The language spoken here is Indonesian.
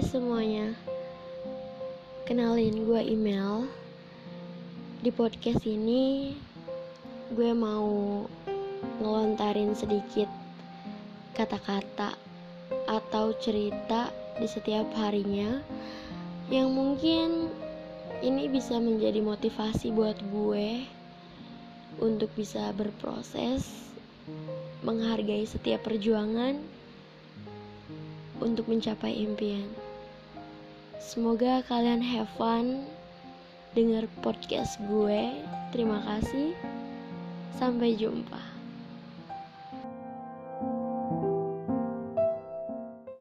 Semuanya Kenalin gue email Di podcast ini Gue mau ngelontarin sedikit Kata-kata Atau cerita di setiap harinya Yang mungkin Ini bisa menjadi motivasi buat gue Untuk bisa berproses Menghargai setiap perjuangan untuk mencapai impian. Semoga kalian have fun dengar podcast gue. Terima kasih. Sampai jumpa.